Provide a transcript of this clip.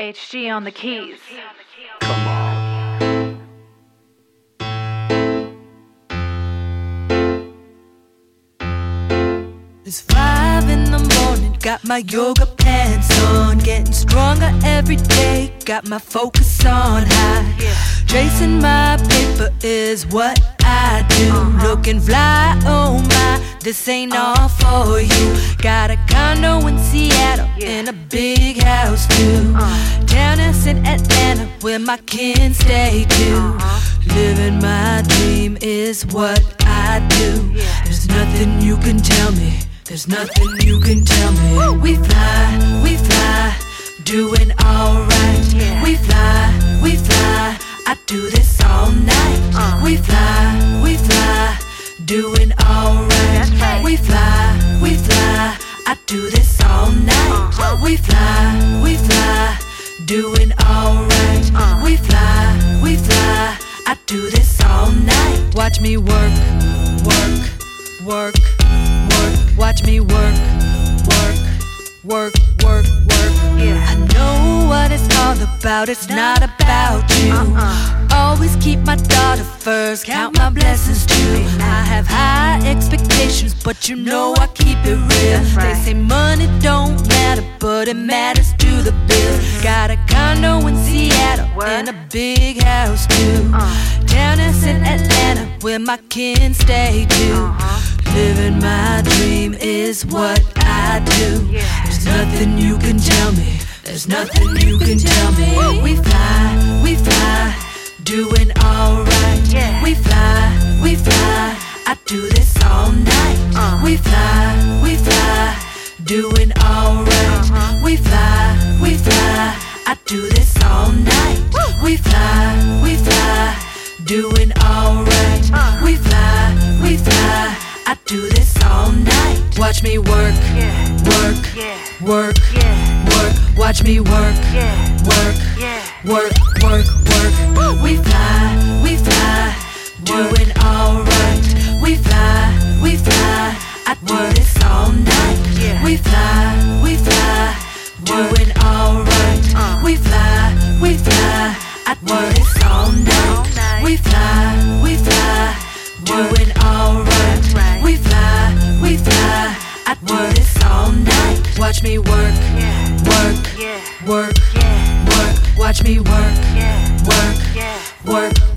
HG on the keys. Come on. It's five in the morning, got my yoga pants on. Getting stronger every day, got my focus on high. Chasing my paper is what I do. Uh-huh. Looking fly, oh my, this ain't all for you. Got a condo in Seattle and a big house too. Uh-huh. Tennis in Atlanta where my kin stay too. Uh-huh. Living my dream is what I do. There's nothing you can tell me. There's nothing you can tell me. We fly, we fly, doing alright. We fly, we fly. I do this all night. Uh-huh. We fly, we fly, doing alright. We fly, we fly. I do this all night. Uh-huh. We fly, we fly, doing alright. Uh-huh. We fly, we fly. I do this all night. Watch me work, work, work, work. Watch me work, work, work, work, work. Yeah. I know what it's all about. It's not about you. Uh-huh. Always keep my daughter first. Count my blessings too. I have high expectations, but you know I keep it real. They say money don't matter, but it matters to the bills. Got a condo in Seattle and a big house too. Tennis in Atlanta, where my kin stay too. Living my dream is what I do. There's nothing you can tell me. There's nothing you can tell me. We fly, do this all night. Uh-huh. We fly, we fly, doing alright. Uh-huh. We fly, we fly. I do this all night. We fly, we fly, doing alright. Uh-huh. We fly, we fly. I do this all night. Watch me work, work, work, work. Watch me work, work, work, work, work. what it's all night. Yeah. We fly, we fly, doing alright. Uh. We fly, we fly, I what it's all night. We fly, we fly, doing alright. Right. We fly, we fly, I what it's all night. Watch me work, yeah. work, yeah. work, yeah. work. Watch me work, yeah. work, yeah. work.